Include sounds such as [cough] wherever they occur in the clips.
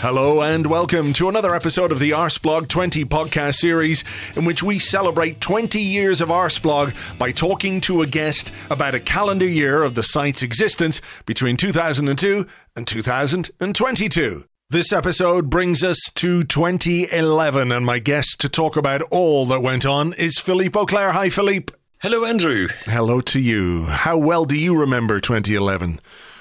Hello and welcome to another episode of the Arseblog 20 podcast series in which we celebrate 20 years of Arseblog by talking to a guest about a calendar year of the site's existence between 2002 and 2022. This episode brings us to 2011 and my guest to talk about all that went on is Philippe Auclair. Hi Philippe. Hello Andrew. Hello to you. How well do you remember 2011?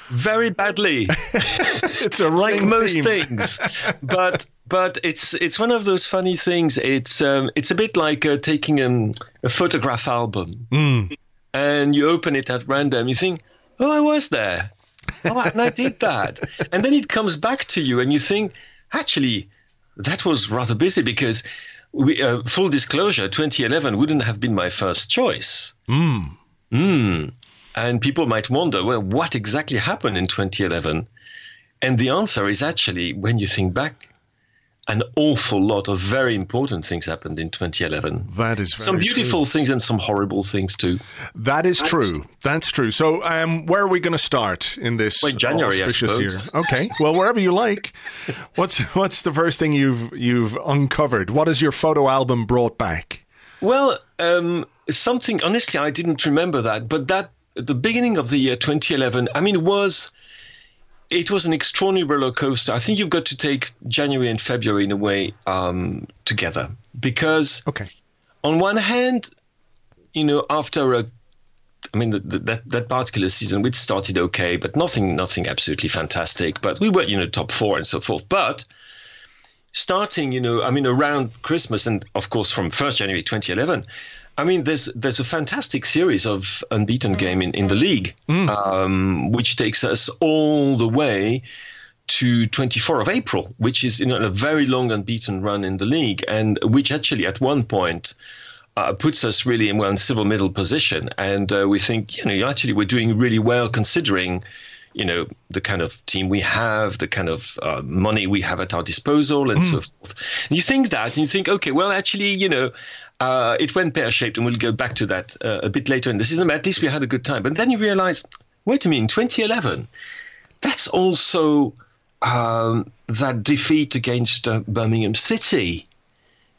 Very badly. [laughs] it's a like most theme. things, [laughs] but but it's it's one of those funny things. It's um, it's a bit like uh, taking um, a photograph album, mm. and you open it at random. You think, oh, I was there. Oh, and I did that, [laughs] and then it comes back to you, and you think, actually, that was rather busy because. We, uh, full disclosure, 2011 wouldn't have been my first choice. Mm. Mm. And people might wonder, well, what exactly happened in 2011? And the answer is actually, when you think back, an awful lot of very important things happened in 2011. That is some beautiful true. things and some horrible things too. That is true. That's true. So, um, where are we going to start in this well, January, auspicious year? Okay. Well, wherever you like. What's what's the first thing you've you've uncovered? What has your photo album brought back? Well, um, something. Honestly, I didn't remember that, but that the beginning of the year 2011, I mean, it was it was an extraordinary roller coaster. I think you've got to take January and February in a way um, together because, okay, on one hand, you know, after a, I mean, the, the, that that particular season we'd started okay, but nothing, nothing absolutely fantastic. But we were, you know, top four and so forth. But starting, you know, I mean, around Christmas and of course from 1st January 2011, I mean, there's there's a fantastic series of unbeaten game in, in the league, mm. um, which takes us all the way to 24 of April, which is you know, a very long unbeaten run in the league, and which actually at one point uh, puts us really in one civil middle position. And uh, we think, you know, actually we're doing really well considering, you know, the kind of team we have, the kind of uh, money we have at our disposal, and mm. so forth. And you think that, and you think, okay, well, actually, you know, uh, it went pear shaped, and we'll go back to that uh, a bit later in the season. But at least we had a good time. But then you realize, wait a minute, 2011, that's also um, that defeat against uh, Birmingham City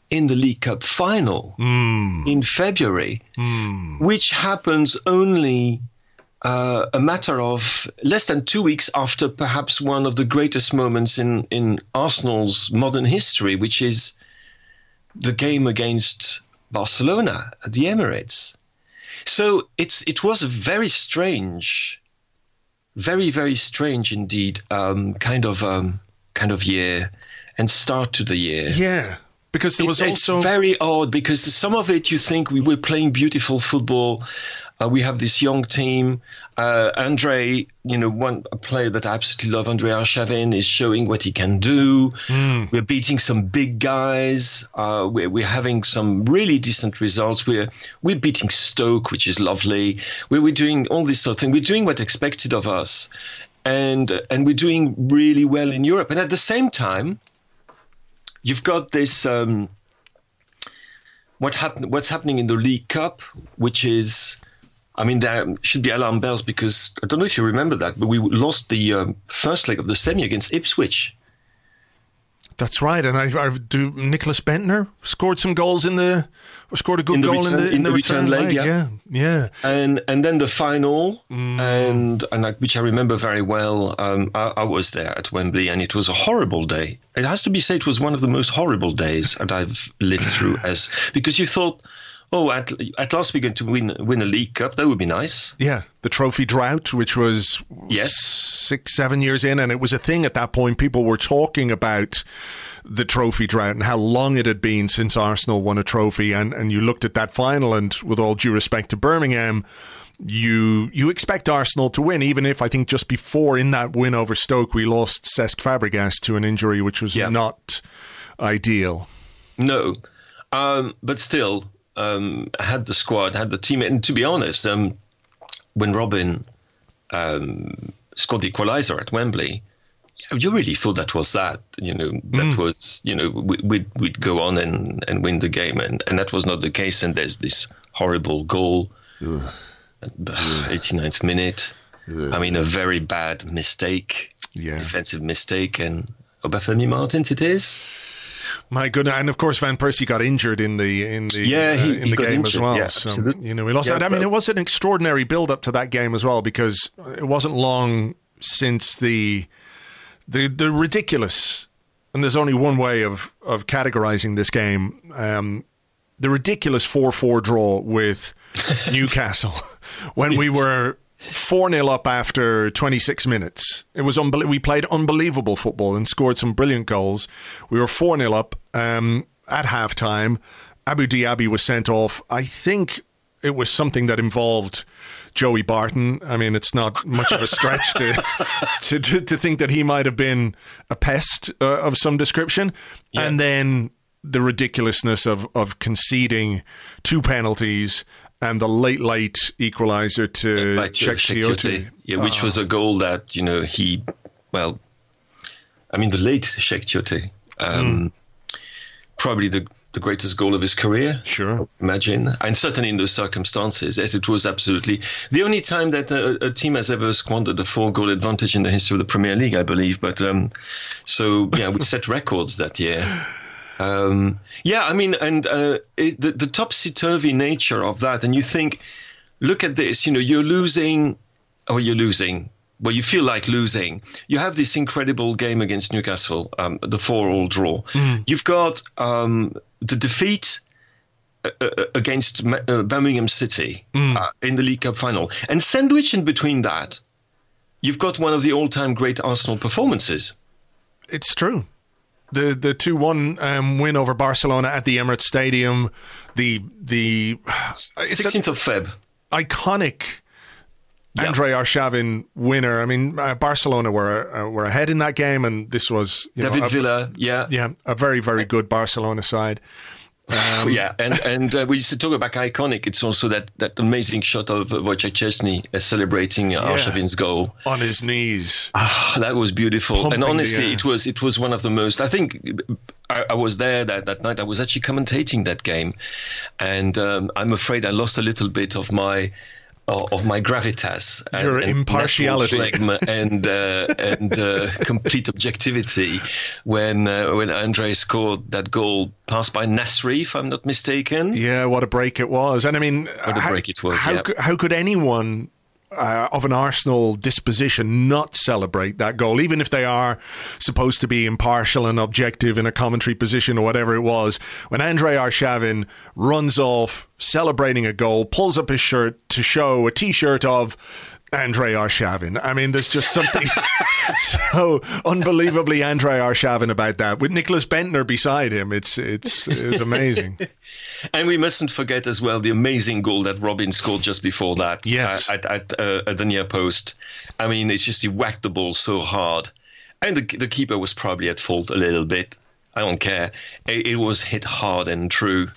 in the League Cup final mm. in February, mm. which happens only. Uh, a matter of less than two weeks after perhaps one of the greatest moments in, in Arsenal's modern history, which is the game against Barcelona at the Emirates. So it's it was a very strange, very very strange indeed um, kind of um, kind of year and start to the year. Yeah, because there was it, also it's very odd because some of it you think we were playing beautiful football. Uh, we have this young team. Uh, Andre, you know, one a player that I absolutely love, Andre Arshavin, is showing what he can do. Mm. We're beating some big guys. Uh, we're, we're having some really decent results. We're we're beating Stoke, which is lovely. We're, we're doing all this sort of thing. We're doing what's expected of us, and and we're doing really well in Europe. And at the same time, you've got this. Um, what happen, what's happening in the League Cup, which is I mean, there should be alarm bells because I don't know if you remember that, but we lost the um, first leg of the semi against Ipswich. That's right, and I, I do. Nicklas Bendtner scored some goals in the, or scored a good in goal return, in the in, in the, the return, return leg. leg, Yeah, yeah. And and then the final, Mm. and and I, which I remember very well. Um, I, I was there at Wembley, and it was a horrible day. It has to be said, it was one of the most horrible days that I've lived through, [sighs] as because you thought, oh, at, at last we're going to win win a League Cup. That would be nice. Yeah, the trophy drought, which was yes. six, seven years in, and it was a thing at that point. People were talking about the trophy drought and how long it had been since Arsenal won a trophy. And, and you looked at that final, and with all due respect to Birmingham, you you expect Arsenal to win, even if I think just before in that win over Stoke we lost Cesc Fabregas to an injury, which was yeah. not ideal. No, um, but still, um, had the squad, had the team, and to be honest, um, when Robin um, scored the equaliser at Wembley, you really thought that was that. You know, that mm. was you know we, would we'd go on and, and win the game, and, and that was not the case. And there's this horrible goal, Ugh. 89th [sighs] minute. Ugh. I mean, a very bad mistake, yeah. defensive mistake, and Obafemi Martins it is. My goodness, and of course Van Persie got injured in the in the yeah, he, uh, in the game injured. as well. Yeah, so you know we lost. Yeah, I mean, it was an extraordinary build up to that game as well because it wasn't long since the the the ridiculous, and there's only one way of of categorizing this game. Um, the ridiculous four four draw with [laughs] Newcastle [laughs] when we were 4 0 up after 26 minutes. It was We played unbelievable football and scored some brilliant goals. We were 4 0 up um, at halftime. Abu Diaby was sent off. I think it was something that involved Joey Barton. I mean, it's not much of a stretch to, [laughs] to, to, to, think that he might have been a pest uh, of some description. Yeah. And then the ridiculousness of, of conceding two penalties and the late, late equaliser to yeah, Cheick Yeah, which was a goal that, you know, he, well, I mean, the late Cheick Tioté, um, mm. probably the, the greatest goal of his career. Sure. Imagine. And certainly in those circumstances, as it was absolutely the only time that a, a team has ever squandered a four goal advantage in the history of the Premier League, I believe. But um, so, yeah, we set records that year. [laughs] Um, yeah, I mean, and uh, it, the, the topsy turvy nature of that, and you think, look at this, you know, you're losing, or you're losing. Well, you feel like losing. You have this incredible game against Newcastle, um, the four-all draw. Mm. You've got um, the defeat uh, uh, uh against uh, Birmingham City mm. uh, in the League Cup final, and sandwich in between that, you've got one of the all-time great Arsenal performances. It's true the the two one um, win over Barcelona at the Emirates Stadium, the the [sighs] sixteenth of Feb, iconic. Yeah. Andre Arshavin winner. I mean, uh, Barcelona were uh, were ahead in that game, and this was David know, a, Villa. Yeah, yeah, a very very good Barcelona side. Um, [laughs] yeah, and and uh, we used to talk about iconic. It's also that, that amazing shot of Wojciech Szczesny uh, celebrating uh, yeah, Arshavin's goal on his knees. Ah, that was beautiful. Pumping and honestly, it was it was one of the most. I think I, I, was there that, that night. I was actually commentating that game, and um, I'm afraid I lost a little bit of my of my gravitas and, your and impartiality. and uh, and uh, [laughs] complete objectivity when uh, when Andre scored that goal passed by Nasri if I'm not mistaken. Yeah what a break it was. And I mean what a how, break it was how, yeah. how could anyone uh, of an Arsenal disposition not celebrate that goal, even if they are supposed to be impartial and objective in a commentary position or whatever it was. When Andre Arshavin runs off celebrating a goal, pulls up his shirt to show a t shirt of Andre Arshavin. I mean, there's just something [laughs] so unbelievably Andre Arshavin about that. With Nicklas Bendtner beside him, it's it's it's amazing. [laughs] and we mustn't forget as well the amazing goal that Robin scored just before that. Yes, at, at, uh, at the near post. I mean, it's just he whacked the ball so hard, and the the keeper was probably at fault a little bit. I don't care. It, it was hit hard and true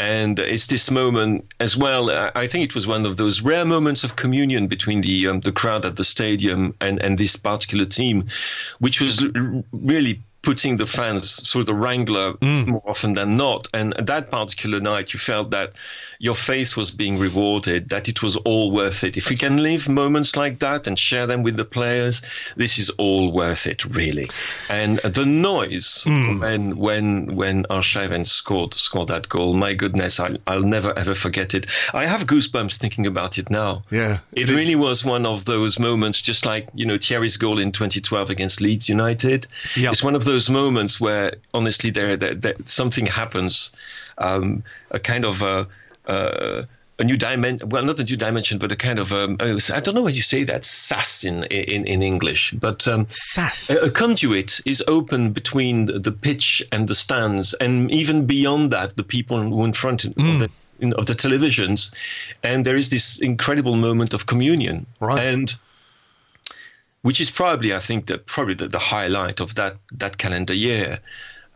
and it's this moment as well. I think it was one of those rare moments of communion between the um, the crowd at the stadium and and this particular team, which was really putting the fans through the wrangler mm. more often than not. And that particular night, you felt that your faith was being rewarded, that it was all worth it. If we can live moments like that and share them with the players, this is all worth it, really. And the noise mm. when when when Arshavin scored scored that goal, my goodness, I, I'll never ever forget it. I have goosebumps thinking about it now. Yeah, it, it really was one of those moments, just like you know Thierry's goal in 2012 against Leeds United. Yep. It's one of those moments where honestly, there, there, there something happens, um, a kind of a uh, a new dimension. Well, not a new dimension, but a kind of um, I don't know how you say that sass in in, in English, but um, sass. A, a, conduit is open between the pitch and the stands, and even beyond that, the people who in front mm. of the of the televisions, and there is this incredible moment of communion, right. and which is probably, I think, the, probably the, the highlight of that that calendar year,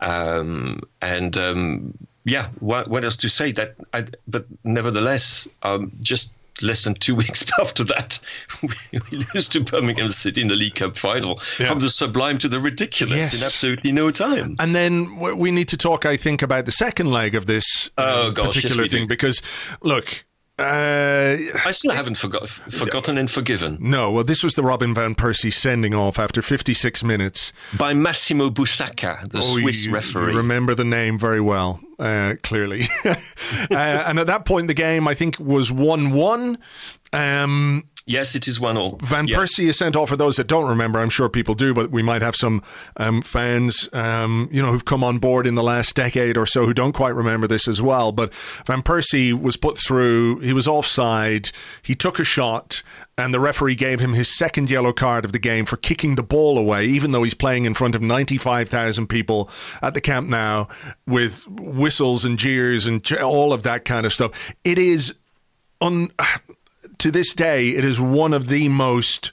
um, and um, yeah, what, what else to say? That, I, but nevertheless, um, just less than two [laughs] weeks after that, we, [laughs] we lose to Birmingham City in the League Cup final. Yeah. From the sublime to the ridiculous yes. in absolutely no time. And then we need to talk, I think, about the second leg of this uh, oh, gosh, particular yes, thing do. because, look, uh, I still haven't forgot, forgotten and forgiven. No, well, this was the Robin van Persie sending off after 56 minutes by Massimo Busacca, the oh, Swiss you, referee. You remember the name very well, uh, clearly. [laughs] uh, and at that point, the game I think was one-one. Um, Yes, it is one all. Van yeah. Persie is sent off. For those that don't remember, I'm sure people do, but we might have some um, fans, um, you know, who've come on board in the last decade or so who don't quite remember this as well. But Van Persie was put through. He was offside. He took a shot, and the referee gave him his second yellow card of the game for kicking the ball away, even though he's playing in front of 95,000 people at the Camp Nou with whistles and jeers and all of that kind of stuff. It is un to this day, it is one of the most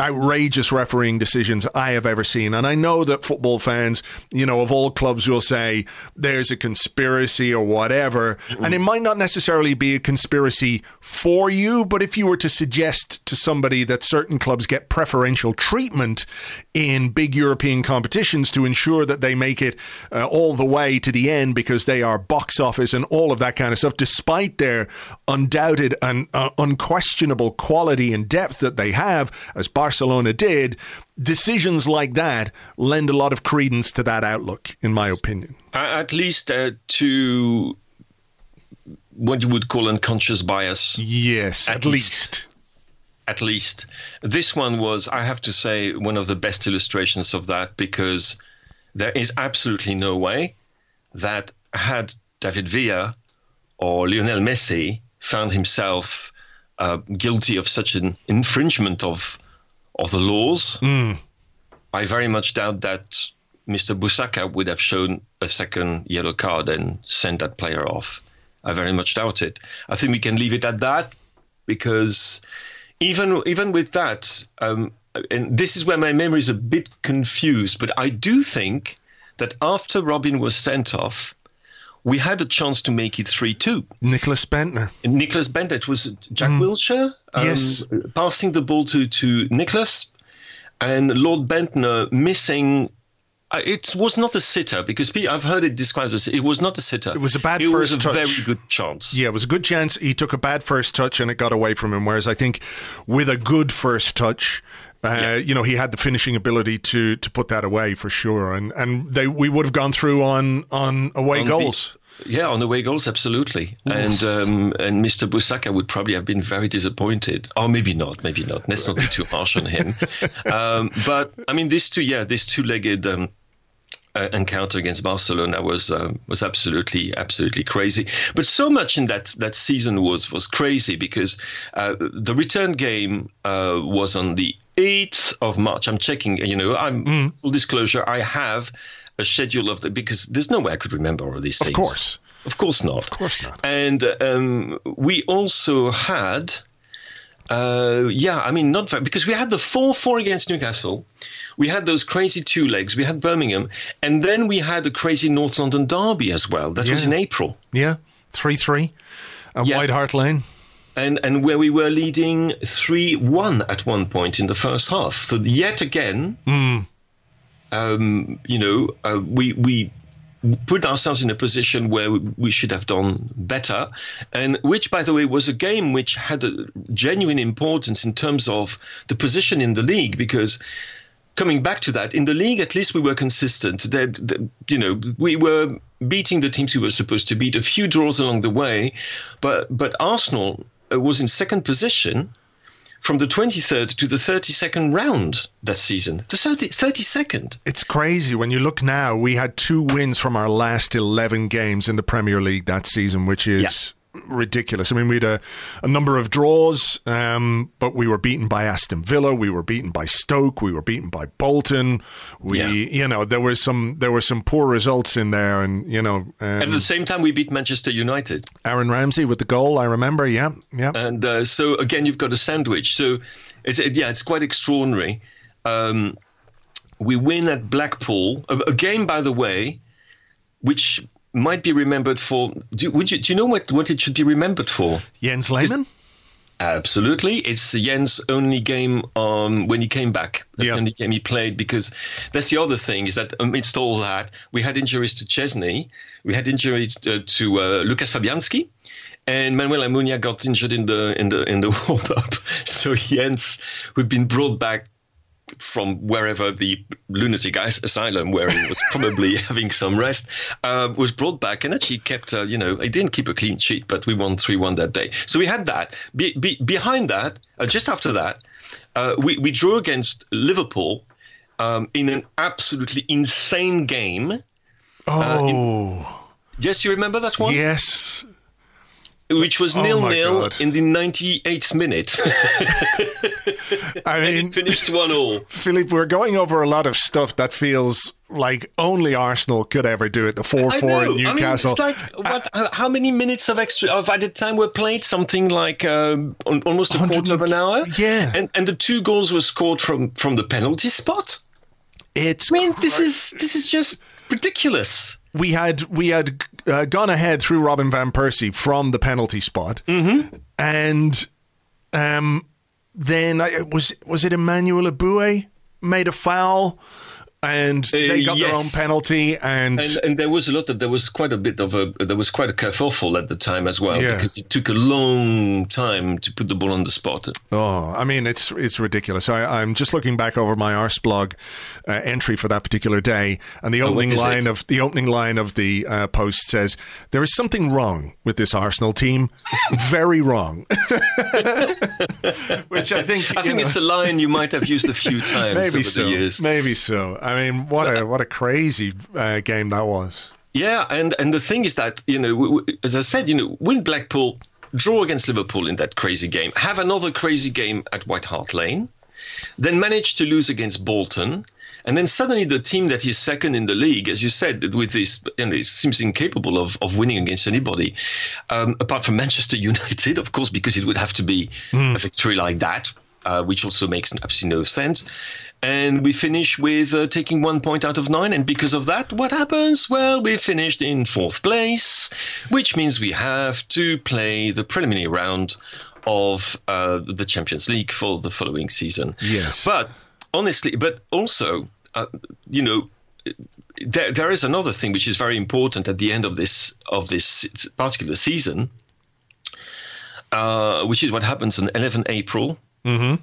outrageous refereeing decisions I have ever seen. And I know that football fans, you know, of all clubs will say there's a conspiracy or whatever. Mm-hmm. And it might not necessarily be a conspiracy for you, but if you were to suggest to somebody that certain clubs get preferential treatment in big European competitions to ensure that they make it uh, all the way to the end because they are box office and all of that kind of stuff, despite their undoubted and uh, unquestionable quality and depth that they have, as Barcelona did, decisions like that lend a lot of credence to that outlook, in my opinion. At least uh, to what you would call unconscious bias. Yes, at, at least. least at least. This one was, I have to say, one of the best illustrations of that because there is absolutely no way that had David Villa or Lionel Messi found himself uh, guilty of such an infringement of of the laws, mm. I very much doubt that Mr. Busacca would have shown a second yellow card and sent that player off. I very much doubt it. I think we can leave it at that because even even with that, um, and this is where my memory is a bit confused, but I do think that after Robin was sent off, we had a chance to make it 3 2. Nicklas Bendtner. Nicklas Bendtner. It was Jack mm. Wilshere um, yes. passing the ball to, to Nicklas and Lord Bendtner missing uh, it was not a sitter because I've heard it described as it was not a sitter. It was a bad it first was a touch. very good chance. Yeah, it was a good chance. He took a bad first touch and it got away from him. Whereas I think with a good first touch, uh, yeah. you know, he had the finishing ability to to put that away for sure. And and they we would have gone through on on away on goals. Yeah, on the way goals, absolutely. Oof. And um, and Mr. Busacca would probably have been very disappointed. Or maybe not, maybe not. Let's not be too harsh on him. [laughs] um, but I mean, this two, yeah, this two-legged um, uh, encounter against Barcelona was uh, was absolutely absolutely crazy. But so much in that that season was was crazy because uh, the return game uh, was on the 8th of March. I'm checking. You know, I'm mm. full disclosure. I have a schedule of the because there's no way I could remember all these things. Of course, of course not. Of course not. And um, we also had, uh, yeah, I mean, not very, because we had the four four against Newcastle. We had those crazy two legs. We had Birmingham, and then we had a crazy North London derby as well. That yeah. was in April. Yeah, three three, at yeah. White Hart Lane and and where we were leading three one at one point in the first half. So yet again, mm um, you know, uh, we we put ourselves in a position where we should have done better, and which, by the way, was a game which had a genuine importance in terms of the position in the league because. Coming back to that, in the league, at least we were consistent. They, they, you know, we were beating the teams we were supposed to beat. A few draws along the way, but but Arsenal uh, was in second position from the 23rd to the 32nd round that season. The 30, 32nd. It's crazy. When you look now, we had two wins from our last 11 games in the Premier League that season, which is ridiculous. I mean, we had a, a number of draws, um, but we were beaten by Aston Villa, we were beaten by Stoke, we were beaten by Bolton. We, Yeah. you know, there were some there were some poor results in there, and you know, um, At the same time, we beat Manchester United. Aaron Ramsey with the goal, I remember. Yeah, yeah. And uh, so again, you've got a sandwich. So it's it, yeah, it's quite extraordinary. Um, we win at Blackpool, a, a game, by the way, which might be remembered for. Do, would you do you know what what it should be remembered for? Jens Lehmann. Absolutely, it's Jens' only game um, when he came back. That's Yeah. the only game he played because that's the other thing is that amidst all that, we had injuries to Szczesny, we had injuries to, to uh, Lukasz Fabianski, and Manuel Almunia got injured in the in the in the [laughs] warm up. So Jens, who'd been brought back from wherever the lunatic as- asylum where he was probably [laughs] having some rest uh, was brought back and actually kept uh, you know he didn't keep a clean sheet but we won 3-1 that day. So we had that. Be, be, behind that uh, just after that uh, we, we drew against liverpool um, in an absolutely insane game. Oh, yes you remember that one? Yes. Which was Oh nil my nil God. in the 98th minute [laughs] I mean, finished one all Philippe, we're going over a lot of stuff that feels like only Arsenal could ever do it. The four I four know. at I mean, it's like what? how- how many minutes of extra of added time were played? Something like um, almost a quarter of an hour. yeah. and and the two goals were scored from from the penalty spot. it's I mean, this is this is just ridiculous. We had we had uh, gone ahead through Robin van Persie from the penalty spot, mm-hmm. and um, then I, was was it Emmanuel Eboué made a foul, and they got their own penalty, and, And, and there was a lot of there was quite a bit of a there was quite a kerfuffle at the time as well Yeah. because it took a long time to put the ball on the spot. Oh, I mean, it's it's ridiculous. I, I'm just looking back over my Arseblog uh, entry for that particular day, and the opening is line it? of the opening line of the uh, post says, "There is something wrong with this Arsenal team, [laughs] very wrong." [laughs] Which I think I think know, it's a line you might have used a few [laughs] times maybe over so, the years. maybe so. I mean, what a what a crazy uh, game that was. Yeah, and and the thing is that you know, as I said, you know, win Blackpool, draw against Liverpool in that crazy game, have another crazy game at White Hart Lane, then manage to lose against Bolton. And then suddenly, the team that is second in the league, as you said, with this, you know, it seems incapable of, of winning against anybody, um, apart from Manchester [laughs] United, of course, because it would have to be a victory like that, uh, which also makes absolutely no sense. And we finish with uh, taking one point out of nine. And because of that, what happens? Well, we finished in fourth place, which means we have to play the preliminary round of uh, the Champions League for the following season. Yes. But honestly, but also, uh, you know, there, there is another thing which is very important at the end of this of this particular season, uh, which is what happens on 11 April. Mm-hmm.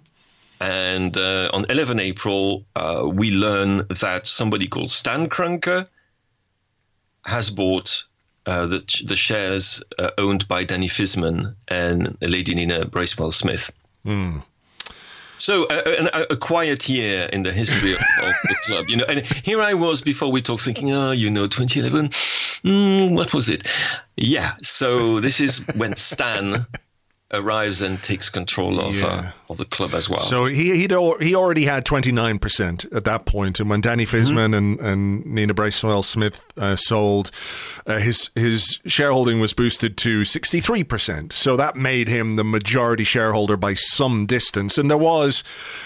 And uh, on 11 April, uh, we learn that somebody called Stan Kroenke has bought uh, the, the shares uh, owned by Danny Fiszman and Lady Nina Bracewell Smith. So uh, a, a quiet year in the history of, of the [laughs] club, you know. And here I was before we talked, thinking, oh, you know, 2011, mm, what was it? Yeah. So this is when Stan arrives and takes control of uh, of the club as well. So he he'd, al- he already had 29% at that point, and when Danny Fiszman and, and Nina Bracewell Smith uh, sold, uh, his his shareholding was boosted to 63%. So that made him the majority shareholder by some distance. And there was,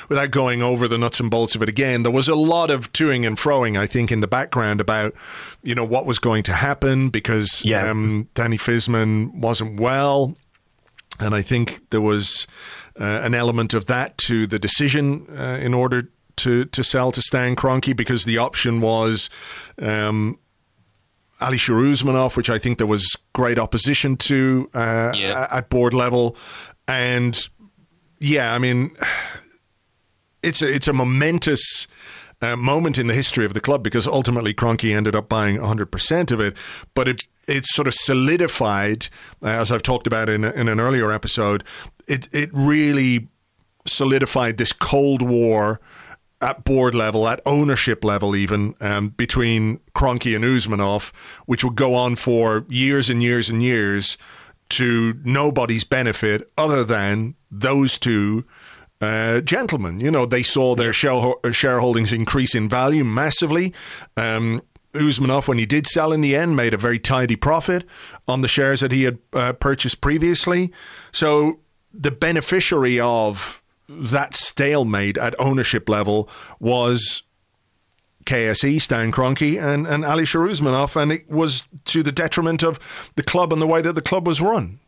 without going over the nuts and bolts of it again, there was a lot of toing and froing, I think, in the background about you know what was going to happen because Yeah. um, Danny Fiszman wasn't well. And I think there was uh, an element of that to the decision uh, in order to, to sell to Stan Kroenke because the option was um, Alisher Usmanov, which I think there was great opposition to uh, Yeah. at board level. And yeah, I mean, it's a, it's a momentous uh, moment in the history of the club because ultimately Kroenke ended up buying 100% of it, but it it sort of solidified, uh, as I've talked about in, in an earlier episode, it, it really solidified this Cold War at board level, at ownership level, even um, between Kroenke and Usmanov, which would go on for years and years and years to nobody's benefit other than those two uh, gentlemen. You know, they saw their shareholdings increase in value massively. Um, Usmanov, when he did sell in the end, made a very tidy profit on the shares that he had uh, purchased previously. So the beneficiary of that stalemate at ownership level was KSE, Stan Kroenke, and, and Alisher Usmanov, and it was to the detriment of the club and the way that the club was run.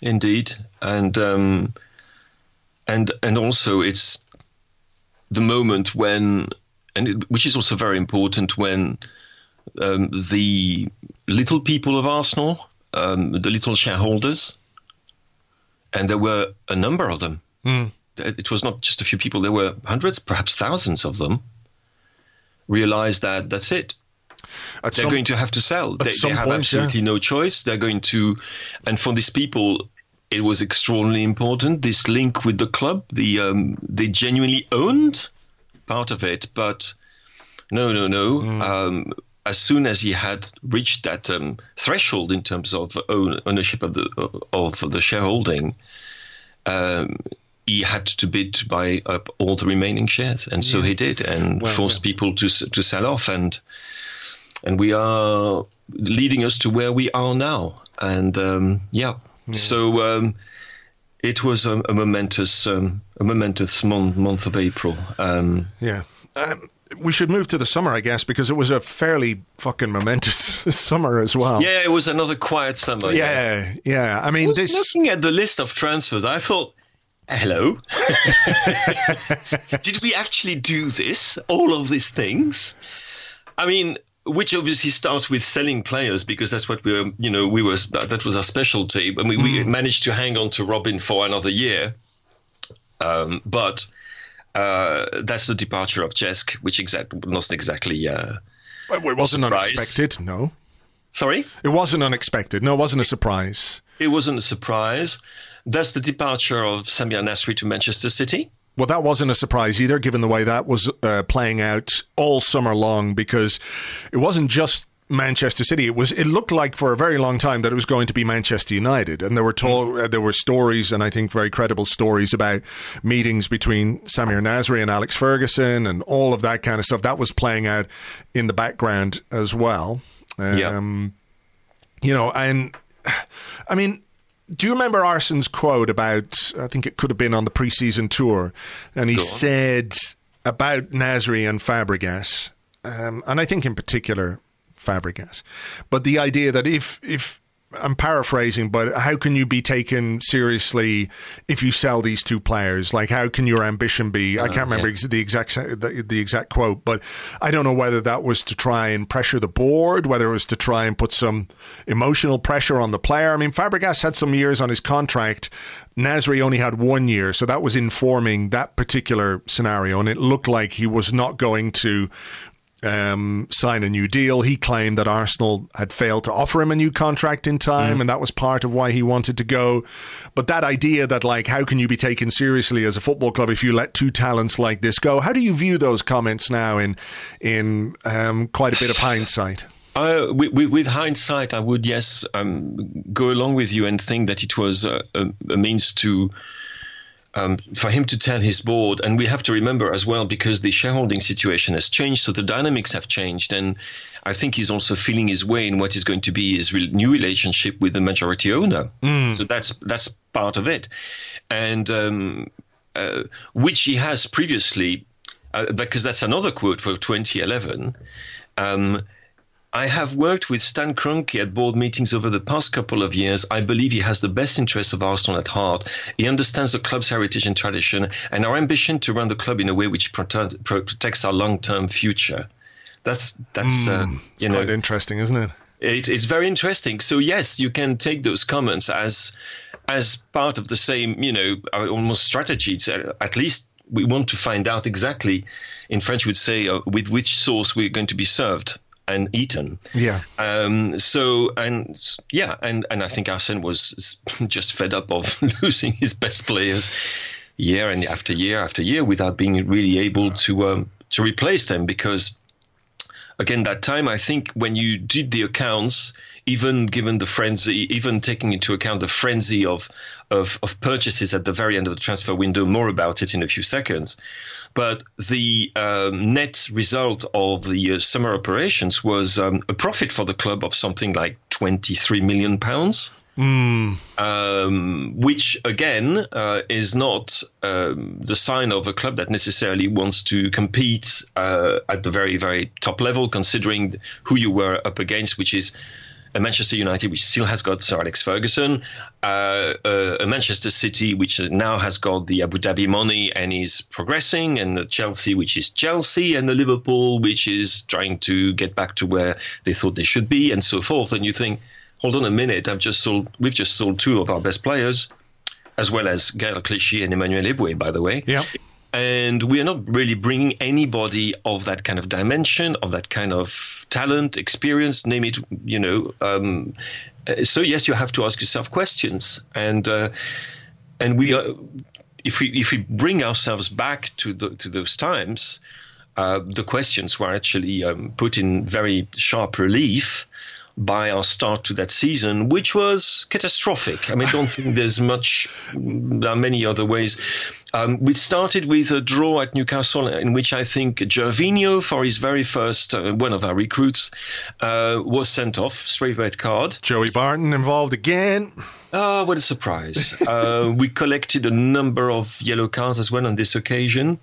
Indeed, and um, and and also it's the moment when, and it, which is also very important when um, the little people of Arsenal, um, the little shareholders, and there were a number of them. Mm. It was not just a few people; there were hundreds, perhaps thousands of them. Realized that that's it. At They're some, going to have to sell. They, they, have point, absolutely yeah. no choice. They're going to, and for these people, it was extraordinarily important. This link with the club, the um, they genuinely owned part of it, but no, no, no. Mm. Um, as soon as he had reached that um, threshold in terms of own, ownership of the of the shareholding, um, he had to bid to buy up all the remaining shares, and so he did, and well, forced yeah. people to to sell off, and and we are leading us to where we are now, and um, yeah. yeah. so. Um, it was a, a momentous, um, a momentous month, month of April. Um, yeah, we should move to the summer, I guess, because it was a fairly fucking momentous [laughs] summer as well. Yeah, it was another quiet summer. Yeah, yes. yeah. I mean, I this. Looking at the list of transfers, I thought, hello, [laughs] did we actually do this? All of these things? I mean, which obviously starts with selling players because that's what we were, you know, we were that was our specialty. I mean, mm. we managed to hang on to Robin for another year, um, but that's the departure of Cesc, which exact not exactly. Uh, well, it wasn't unexpected. No. Sorry. It wasn't unexpected. No, it wasn't a surprise. It wasn't a surprise. That's the departure of Samir Nasri to Manchester City. Well, that wasn't a surprise either, given the way that was uh, playing out all summer long, because it wasn't just Manchester City. It was. It looked like for a very long time that it was going to be Manchester United, and there were told mm. uh, there were stories, and I think very credible stories about meetings between Samir Nasri and Alex Ferguson, and all of that kind of stuff. That was playing out in the background as well. Um, yeah. You know, and I mean, do you remember Arsene's quote about? I think it could have been on the preseason tour, and he said about Nasri and Fabregas, um, and I think in particular Fabregas. But the idea that if if I'm paraphrasing, but how can you be taken seriously if you sell these two players? Like, how can your ambition be? Uh, I can't remember yeah. the exact the, the, exact quote, but I don't know whether that was to try and pressure the board, whether it was to try and put some emotional pressure on the player. I mean, Fabregas had some years on his contract. Nasri only had one year, so that was informing that particular scenario, and it looked like he was not going to um, sign a new deal. He claimed that Arsenal had failed to offer him a new contract in time, mm. and that was part of why he wanted to go. But that idea that, like, how can you be taken seriously as a football club if you let two talents like this go? How do you view those comments now in in um, quite a bit of hindsight? Uh, with, with, hindsight, I would yes um, go along with you and think that it was a, a, a means to um, for him to tell his board, and we have to remember as well because the shareholding situation has changed, so the dynamics have changed, and I think he's also feeling his way in what is going to be his re- new relationship with the majority owner. Mm. So that's that's part of it, and um, uh, which he has previously, uh, because that's another quote for 2011. Um, I have worked with Stan Kroenke at board meetings over the past couple of years. I believe he has the best interests of Arsenal at heart. He understands the club's heritage and tradition and our ambition to run the club in a way which prote- protects our long-term future. That's that's mm, uh, you know quite interesting, isn't it? it? It's very interesting. So yes, you can take those comments as as part of the same, you know, uh, almost strategy. At least we want to find out exactly, in French, we would say, uh, with which source we're going to be served and eaten. Yeah. Um, so and yeah, and and I think Arsene was [laughs] just fed up of [laughs] losing his best players year and after year after year without being really able to um, to replace them because again that time I think when you did the accounts even given the frenzy, even taking into account the frenzy of, of, of purchases at the very end of the transfer window. More about it in a few seconds. But the um, net result of the uh, summer operations was um, a profit for the club of something like 23 million pounds. Mm. Um, which again uh, is not um, the sign of a club that necessarily wants to compete uh, at the very, very top level, considering who you were up against, which is a Manchester United which still has got Sir Alex Ferguson, uh, uh, a Manchester City which now has got the Abu Dhabi money and is progressing, and Chelsea which is Chelsea, and the Liverpool which is trying to get back to where they thought they should be, and so forth. And you think, hold on a minute, I've just sold, we've just sold two of our best players, as well as Gael Clichy and Emmanuel Eboué, by the way. Yeah and we are not really bringing anybody of that kind of dimension, of that kind of talent, experience, name it, you know. Um, so yes, you have to ask yourself questions, and uh, and we are, if we if we bring ourselves back to the to those times, uh, the questions were actually um, put in very sharp relief by our start to that season, which was catastrophic. I mean, I don't think there's much, there are many other ways. Um, we started with a draw at Newcastle, in which I think Gervinho, for his very first, uh, one of our recruits, uh, was sent off, straight red card. Joey Barton involved again. Ah, oh, what a surprise. uh, we collected a number of yellow cards as well on this occasion.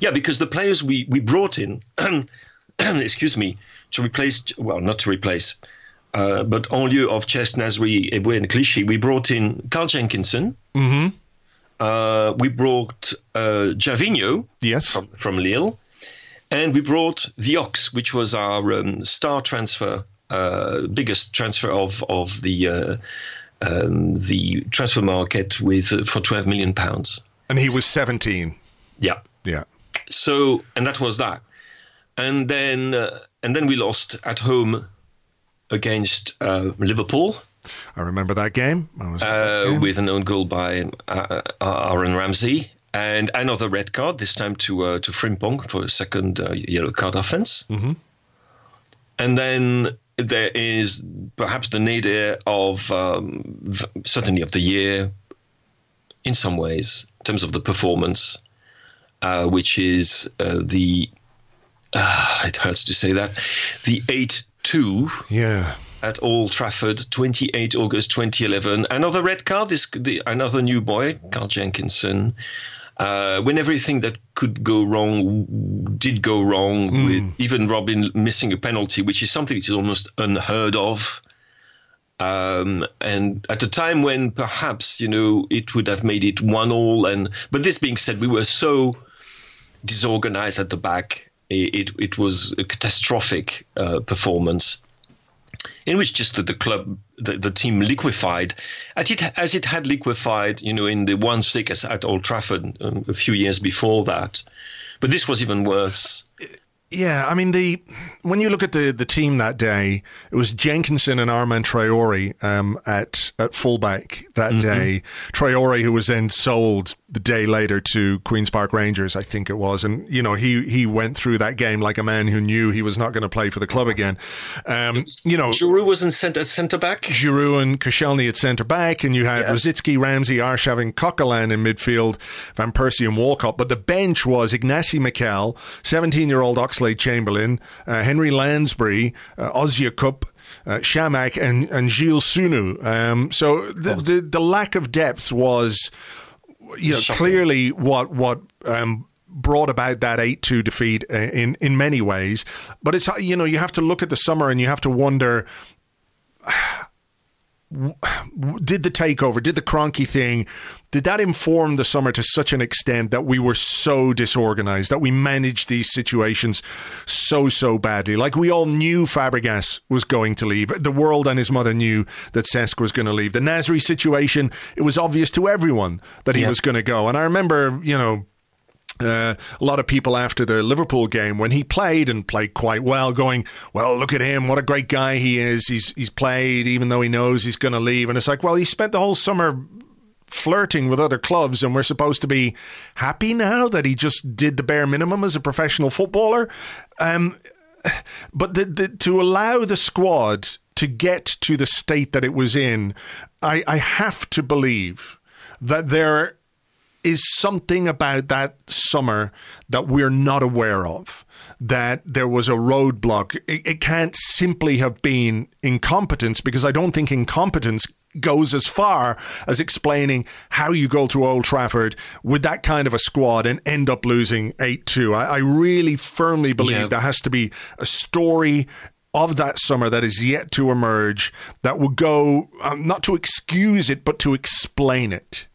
Yeah, because the players we, we brought in, [clears throat] excuse me, to replace, well, not to replace, uh, but en lieu of Cesc, Nasri, Eboué, and Clichy, we brought in Carl Jenkinson. Mm-hmm. Uh, we brought uh, Gervinho yes. from, from Lille. And we brought the Ox, which was our um, star transfer, uh, biggest transfer of, of the, uh, um, the transfer market with uh, for 12 million pounds. And he was 17. Yeah. Yeah. So, and that was that. And then uh, and then we lost at home against uh, Liverpool. I remember that game. Uh, with an own goal by uh, uh, Aaron Ramsey and another red card, this time to uh, to Frimpong for a second uh, yellow card offense. Mm-hmm. And then there is perhaps the nadir of um, certainly of the year, in some ways, in terms of the performance, uh, which is the uh, it hurts to say that, the 8 2 yeah. at Old Trafford, 28 August 2011. Another red card, this the, another new boy, Carl Jenkinson. Uh, when everything that could go wrong did go wrong, mm. with even Robin missing a penalty, which is something that is almost unheard of. Um, and at a time when perhaps you know it would have made it one all, and but this being said, we were so disorganized at the back it, it was a catastrophic uh, performance in which just the, the club, the, the team liquefied, as it, as it had liquefied, you know, in the one sick at Old Trafford um, a few years before that. But this was even worse. Yeah, I mean the when you look at the, the team that day, it was Jenkinson and Armand Traore um, at at fullback that mm-hmm. day. Traore, who was then sold the day later to Queens Park Rangers, I think it was, and you know he he went through that game like a man who knew he was not going to play for the club again. Um, you know, Djourou was in centre centre back. Djourou and Koscielny at centre back, and you had yeah. Ramsey, Arshavin, and Coquelin in midfield, Van Persie and Walcott. But the bench was Ignasi Miquel, seventeen year old Oxlade Chamberlain, uh, Henry Lansbury, uh, Ozyakup. Uh, Chamakh and, and Gilles Sunu. Um, so the, oh. the, the lack of depth was you know, clearly what what um, brought about that 8-2 defeat uh, in in many ways. But it's you know you have to look at the summer and you have to wonder [sighs] [sighs] did the takeover, did the Kroenke thing, did that inform the summer to such an extent that we were so disorganized, that we managed these situations so, so badly? Like we all knew Fabregas was going to leave. The world and his mother knew that Cesc was going to leave. The Nasri situation, it was obvious to everyone that he yeah. was going to go. And I remember, you know, uh, a lot of people after the Liverpool game when he played and played quite well, going, "Well, look at him! What a great guy he is! He's he's played even though he knows he's going to leave." And it's like, well, he spent the whole summer flirting with other clubs, and we're supposed to be happy now that he just did the bare minimum as a professional footballer. Um, but the, the, to allow the squad to get to the state that it was in, I, I have to believe that there is something about that summer that we're not aware of. That there was a roadblock. It, it can't simply have been incompetence because I don't think incompetence goes as far as explaining how you go to Old Trafford with that kind of a squad and end up losing 8 2. I, I, really firmly believe yeah. there has to be a story of that summer that is yet to emerge that would go um, not to excuse it, but to explain it.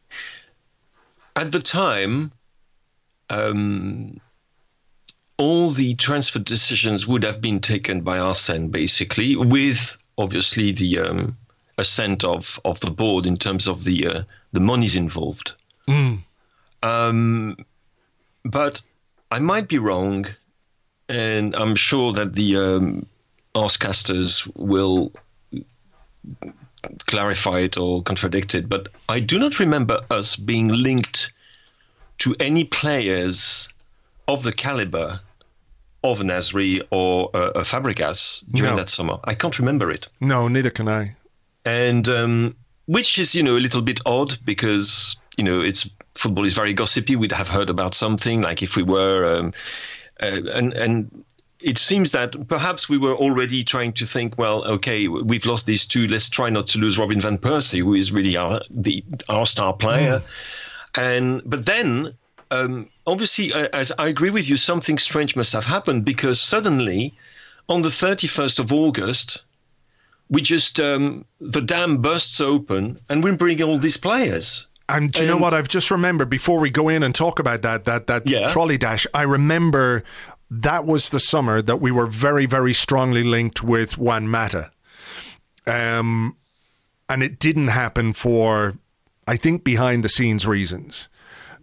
At the time, um, all the transfer decisions would have been taken by Arsene, basically, with obviously the um, assent of of the board in terms of the uh, the monies involved. Mm. Um, but I might be wrong, and I'm sure that the um, Arsecasters will clarify it or contradict it. But I do not remember us being linked to any players of the caliber of Nasri or uh, Fabregas during no. that summer. I can't remember it. No, neither can I and um, which is you know a little bit odd because you know it's football is very gossipy. We'd have heard about something like if we were, um, uh, and and it seems that perhaps we were already trying to think, well, okay, we've lost these two. Let's try not to lose Robin van Persie, who is really our the our star player. Mm. And but then, um, obviously, uh, as I agree with you, something strange must have happened because suddenly, on the thirty first of August, we just um, the dam bursts open and we bring all these players. And do you and, know what I've just remembered before we go in and talk about that that that yeah. trolley dash? I remember that was the summer that we were very very strongly linked with Juan Mata, um, and it didn't happen for I think behind the scenes reasons.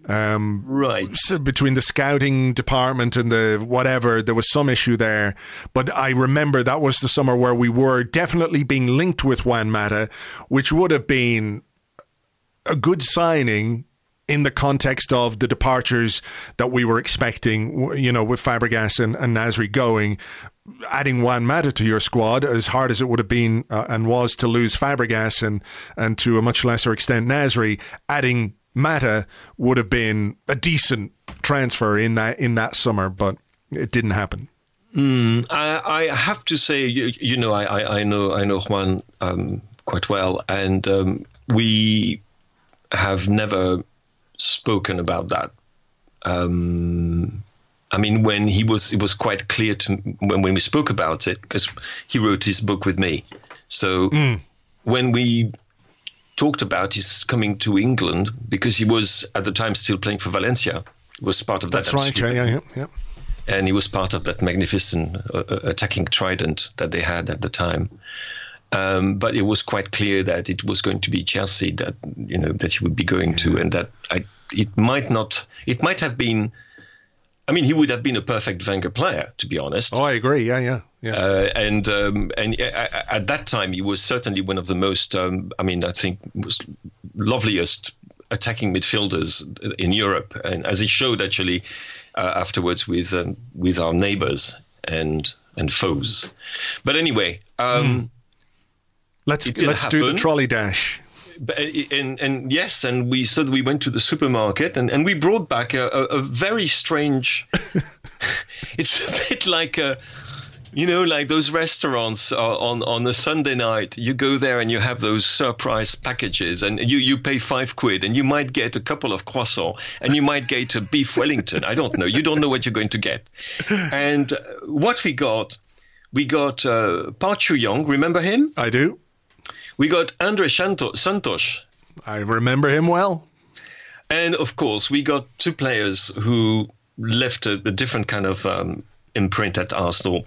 Um, right. So between the scouting department and the whatever, there was some issue there. But I remember that was the summer where we were definitely being linked with Juan Mata, which would have been a good signing in the context of the departures that we were expecting, you know, with Fabregas and, and Nasri going, adding Juan Mata to your squad, as hard as it would have been uh, and was to lose Fabregas and, and to a much lesser extent Nasri, adding Mata would have been a decent transfer in that in that summer, but it didn't happen. Mm, I, I, have to say, you, you know, I, I, know I know Juan um, quite well, and um, we have never spoken about that. Um, I mean, when he was, it was quite clear to when when we spoke about it because he wrote his book with me. So mm. when we talked about his coming to England because he was at the time still playing for Valencia. He was part of that. That's right. Yeah, yeah, yeah, And he was part of that magnificent uh, uh, attacking trident that they had at the time. Um, but it was quite clear that it was going to be Chelsea that you know that he would be going to, and that I, it might not. It might have been I mean, he would have been a perfect Wenger player, to be honest. Oh, I agree. Yeah, yeah, yeah. Uh, and um, and at that time, he was certainly one of the most. Um, I mean, I think was loveliest attacking midfielders in Europe, and as he showed actually uh, afterwards with um, with our neighbours and and foes. But anyway, um, mm. let's let's happen. do the trolley dash. Uh, and, and yes, and we said we went to the supermarket and, and we brought back a, a, a very strange. [laughs] it's a bit like a, you know, like those restaurants on on a Sunday night. You go there and you have those surprise packages, and you you pay five quid, and you might get a couple of croissants, and you might get a beef Wellington. I don't know. You don't know what you're going to get. And what we got, we got uh, Park Chu-young. Remember him? I do. We got Andre Santos. I remember him well. And of course, we got two players who left a, a different kind of um, imprint at Arsenal.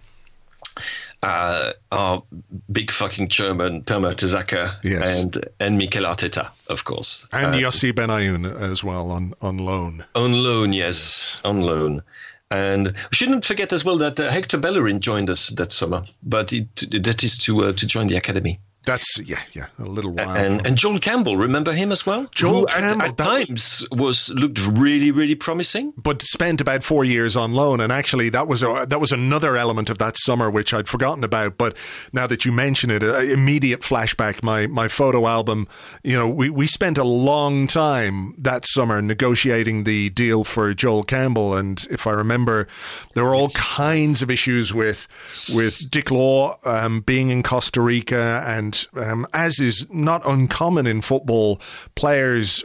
Uh, our big fucking German Per Mertesacker yes. and and Mikel Arteta, of course, and uh, Yossi Benayoun as well on on loan. On loan, yes, on loan. And we shouldn't forget as well that uh, Hector Bellerin joined us that summer, but it, that is to uh, to join the academy. That's yeah, yeah, a little while. And, and Joel Campbell, remember him as well? Joel Campbell, at, at times was looked really, really promising. but spent about four years on loan, and actually that was a, that was another element of that summer which I'd forgotten about. But now that you mention it, uh, immediate flashback. My my photo album. You know, we we spent a long time that summer negotiating the deal for Joel Campbell, and if I remember, there were all kinds of issues with with Dick Law um, being in Costa Rica, and um, as is not uncommon in football, players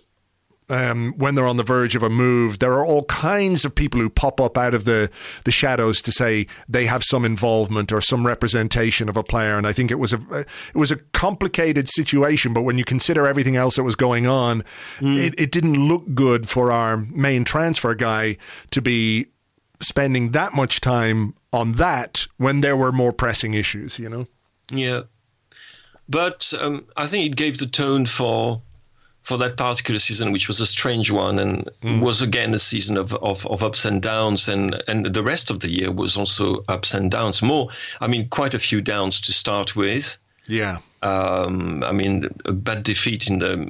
um, when they're on the verge of a move, there are all kinds of people who pop up out of the, the shadows to say they have some involvement or some representation of a player. And I think it was a it was a complicated situation, but when you consider everything else that was going on, it, it didn't look good for our main transfer guy to be spending that much time on that when there were more pressing issues. You know. Yeah, but um, I think it gave the tone for for that particular season, which was a strange one, and was again a season of, of, of ups and downs, and and the rest of the year was also ups and downs. More, I mean, quite a few downs to start with. Yeah. Um, I mean, a bad defeat in the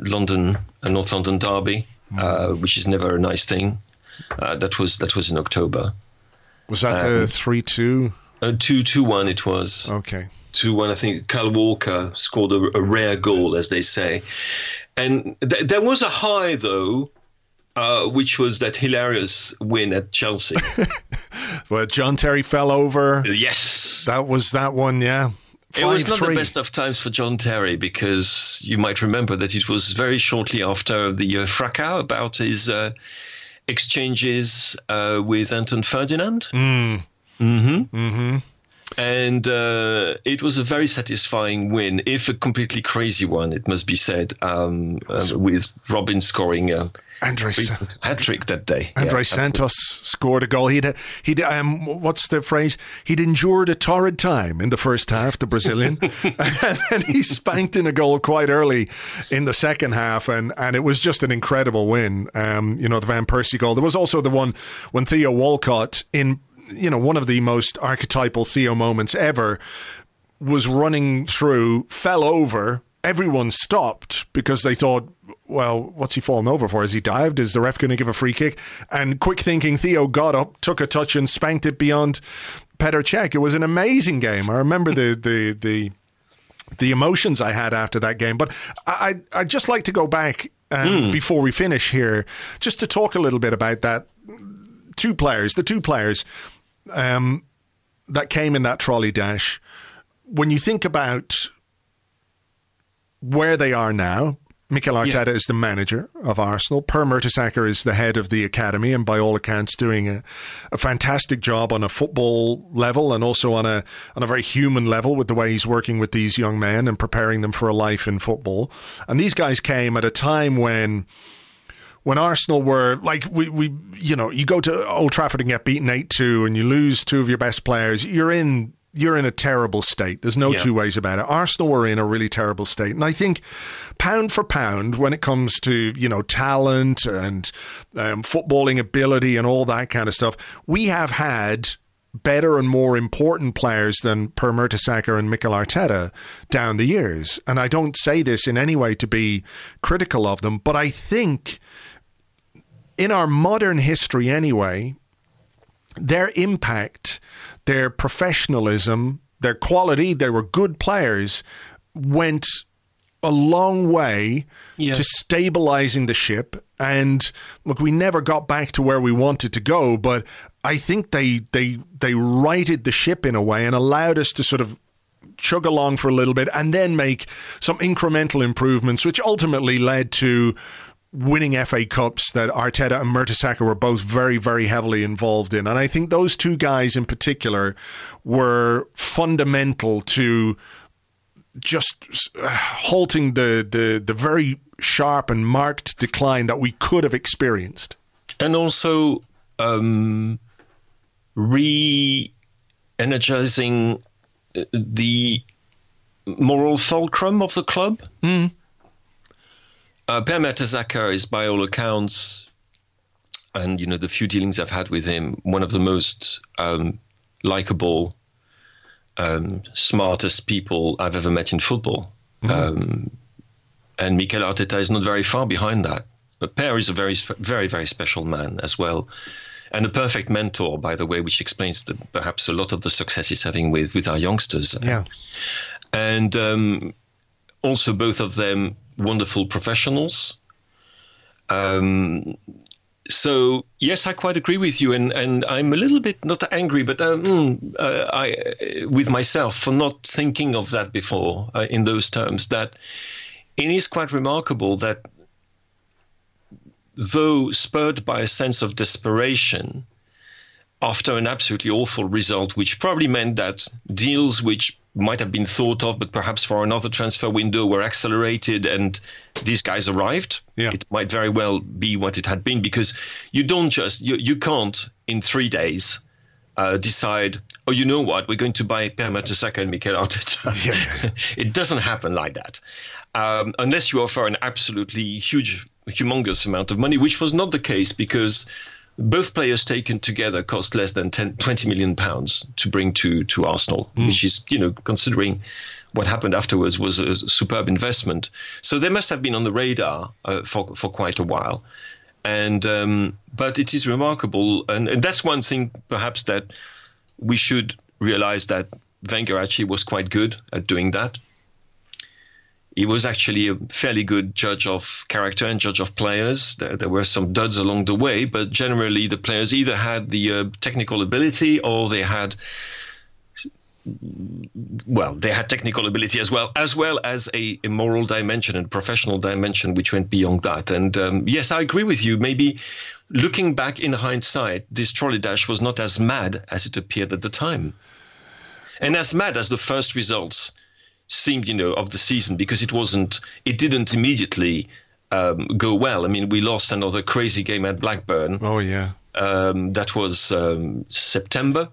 London, uh, North London derby, uh, which is never a nice thing. Uh, that was that was in October. Was that the three two? Uh, two two one. It was Okay. Two when I think Kyle Walker scored a, a rare goal, as they say. And th- there was a high though, uh, which was that hilarious win at Chelsea. [laughs] where John Terry fell over. yes. That was that one. Yeah. It was not the best of times for John Terry because you might remember that it was very shortly after the uh, fracas about his uh, exchanges uh, with Anton Ferdinand. Mm. Mm-hmm. Mm-hmm. And uh, it was a very satisfying win, if a completely crazy one, it must be said, um, uh, with Robin scoring a Andre, hat trick that day. Andre Yeah, Santos scored a goal. He'd he'd um what's the phrase? He'd endured a torrid time in the first half, the Brazilian, [laughs] [laughs] and he spanked in a goal quite early in the second half, and and it was just an incredible win. Um, you know the Van Persie goal. There was also the one when Theo Walcott in you know one of the most archetypal Theo moments ever was running through, fell over. Everyone stopped because they thought, well, what's he fallen over for? Has he dived? Is the ref going to give a free kick? And quick thinking, Theo got up, took a touch, and spanked it beyond Petr Cech. It was an amazing game. I remember the the the the emotions I had after that game. But I I I'd just like to go back um, before we finish here, just to talk a little bit about that two players, the two players um, that came in that trolley dash. When you think about where they are now, Mikel Arteta is the manager of Arsenal. Per Mertesacker is the head of the academy, and by all accounts, doing a, a fantastic job on a football level and also on a on a very human level with the way he's working with these young men and preparing them for a life in football. And these guys came at a time when when Arsenal were like we, we you know you go to Old Trafford and get beaten eight two and you lose two of your best players you're in you're in a terrible state there's no Yeah. two ways about it Arsenal were in a really terrible state and I think pound for pound when it comes to you know talent and um, footballing ability and all that kind of stuff we have had better and more important players than Per Mertesacker and Mikel Arteta down the years. And I don't say this in any way to be critical of them, but I think in our modern history anyway, their impact, their professionalism, their quality, they were good players, went a long way Yeah. to stabilizing the ship. And look, we never got back to where we wanted to go, but I think they they they righted the ship in a way and allowed us to sort of chug along for a little bit and then make some incremental improvements, which ultimately led to winning FA Cups that Arteta and Mertesacker were both very, very heavily involved in. And I think those two guys in particular were fundamental to just uh, halting the, the, the very sharp and marked decline that we could have experienced. and also um, re-energizing uh, the moral fulcrum of the club. Mm. Uh, Per Mertesacker is, by all accounts, and you know the few dealings I've had with him, one of the most um, likable um, smartest people I've ever met in football. Um, and Mikel Arteta is not very far behind that. But Per is a very, very, very special man as well, and a perfect mentor, by the way, which explains the, perhaps a lot of the success he's having with with our youngsters. Yeah, and um, also both of them wonderful professionals. Um, so yes, I quite agree with you, and, and I'm a little bit not angry, but um, uh, I with myself for not thinking of that before uh, in those terms. That it is quite remarkable that though spurred by a sense of desperation after an absolutely awful result, which probably meant that deals which might have been thought of, but perhaps for another transfer window were accelerated and these guys arrived. Yeah. It might very well be what it had been because you don't just, you, you can't in three days uh, decide, oh, you know what, we're going to buy Per Mertesacker and Mikel Arteta. [laughs] Yeah. [laughs] it doesn't happen like that. Um, unless you offer an absolutely huge, humongous amount of money, which was not the case because both players taken together cost less than 10, 20 million pounds to bring to to Arsenal, mm. which is you know considering what happened afterwards was a superb investment. So they must have been on the radar uh, for for quite a while, and um, but it is remarkable, and, and that's one thing perhaps that we should realize that Wenger actually was quite good at doing that he was actually a fairly good judge of character and judge of players. There, there were some duds along the way, but generally the players either had the uh, technical ability or they had well, they had technical ability as well, as well as a, a moral dimension and professional dimension, which went beyond that. And um, yes, I agree with you. Maybe looking back in hindsight, this trolley dash was not as mad as it appeared at the time, and as mad as the first results seemed, you know, of the season because it wasn't, it didn't immediately um, go well. I mean, we lost another crazy game at Blackburn. Oh yeah, um, that was um, September.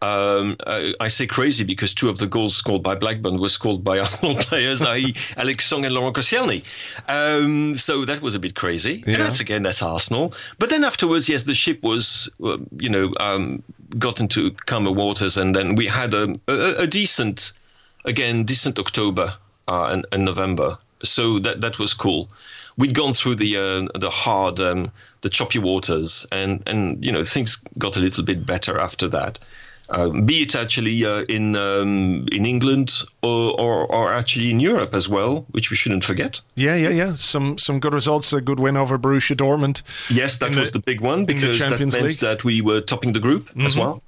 Um, I, I, say crazy because two of the goals scored by Blackburn were scored by [laughs] Arsenal players, i.e., Alex Song and Laurent Koscielny. Um, so that was a bit crazy. Yeah. And that's again, that's Arsenal. But then afterwards, yes, the ship was, uh, you know, um, got into calmer waters, and then we had a, a, a decent again decent October uh, and, and, November. So that that was cool. We'd gone through the uh, the hard, um, the choppy waters, and and you know things got a little bit better after that. Uh, be it actually uh, in um, in England or, or, or actually in Europe as well, which we shouldn't forget. Yeah, yeah, yeah. Some some good results. A good win over Borussia Dortmund. Yes, that was the, the, big one because that meant League. that we were topping the group mm-hmm. as well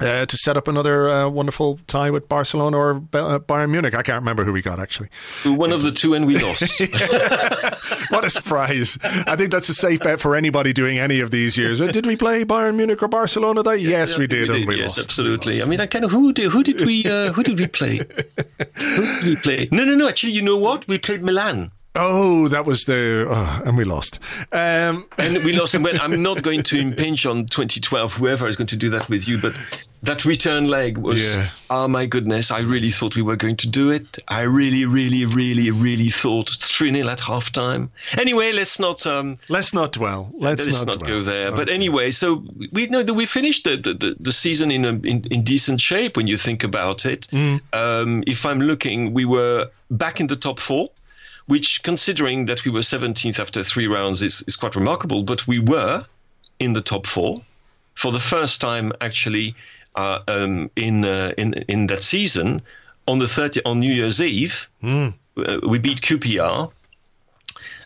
uh, to set up another uh, wonderful tie with Barcelona or uh, Bayern Munich. I can't remember who we got actually. One of the two, and we lost. [laughs] what a surprise! I think that's a safe bet for anybody doing any of these years. Did we play Bayern Munich or Barcelona? That yes, yeah, we, did, we did, we yes, lost. absolutely. I mean, I kind of who did who did we uh, who did we play? who did we play? No, no, no. Actually, you know what? We played Milan. Oh, that was the oh, and we lost. Um, and we lost. And [laughs] I'm not going to impinge on 2012. Whoever is going to do that with you, but that return leg was yeah. oh my goodness i really thought we were going to do it i really really really really thought 3-0 at halftime anyway let's not um, let's not dwell let's, let's not, not go there okay. but anyway so we know that we finished the, the, the season in, a, in, in decent shape when you think about it mm. um, if i'm looking we were back in the top four which considering that we were 17th after three rounds is, is quite remarkable but we were in the top four for the first time actually uh, um, in uh, in in that season on the 30 on New Year's Eve. Mm. Uh, we beat QPR.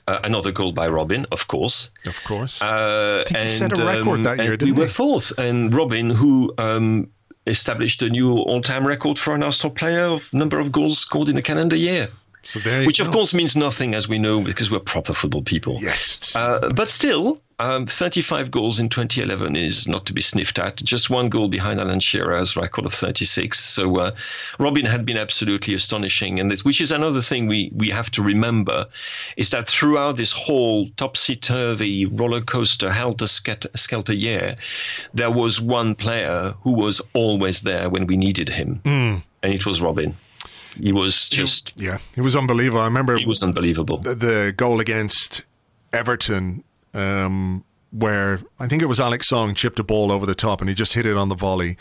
Uh, another goal by Robin, of course. Of course. Uh, and, he set a record um, that year, didn't we? We were fourth, and Robin, who um, established a new all-time record for an Arsenal player of number of goals scored in a calendar year. So Which, of course, means nothing, as we know, because we're proper football people. Yes. Uh, but still, um, 35 goals in 2011 is not to be sniffed at. Just one goal behind Alan Shearer's record of 36. So uh, Robin had been absolutely astonishing, and this, which is another thing we we have to remember, is that throughout this whole topsy-turvy roller coaster helter skelter year, there was one player who was always there when we needed him, mm. and it was Robin. He was just yeah, he was unbelievable. I remember he was unbelievable. The, the goal against Everton um, where I think it was Alex Song chipped a ball over the top and he just hit it on the volley.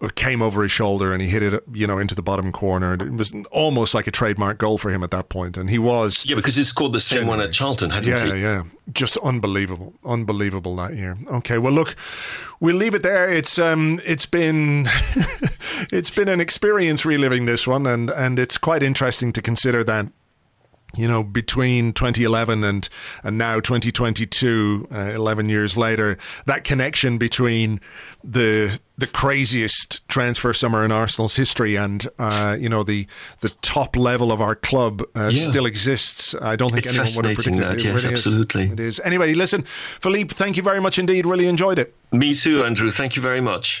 It came over his shoulder and he hit it, you know, into the bottom corner. It was almost like a trademark goal for him at that point, and he was. Yeah, because he scored the same one at Charlton, hadn't yeah, he? Yeah, just unbelievable, unbelievable that year. Okay, well, look, we'll leave it there. It's um, it's been [laughs] it's been an experience reliving this one, and and it's quite interesting to consider that you know, between 2011 and and now 2022, uh, 11 years later, that connection between the the craziest transfer summer in Arsenal's history and uh, you know the the top level of our club uh, yeah. still exists. I don't think it's anyone would have predicted that, it. Yes, really absolutely, is. it is. Anyway, listen, Philippe, thank you very much indeed. Really enjoyed it. Me too, Andrew. Thank you very much.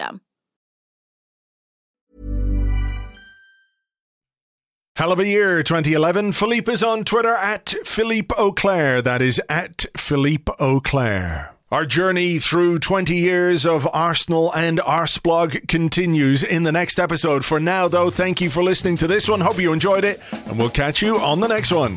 system. Hell of a year, 2011. Philippe is on Twitter at Philippe Auclair. That is at Philippe Auclair. Our journey through 20 years of Arsenal and Arseblog continues in the next episode. For now, though, thank you for listening to this one. Hope you enjoyed it, and we'll catch you on the next one.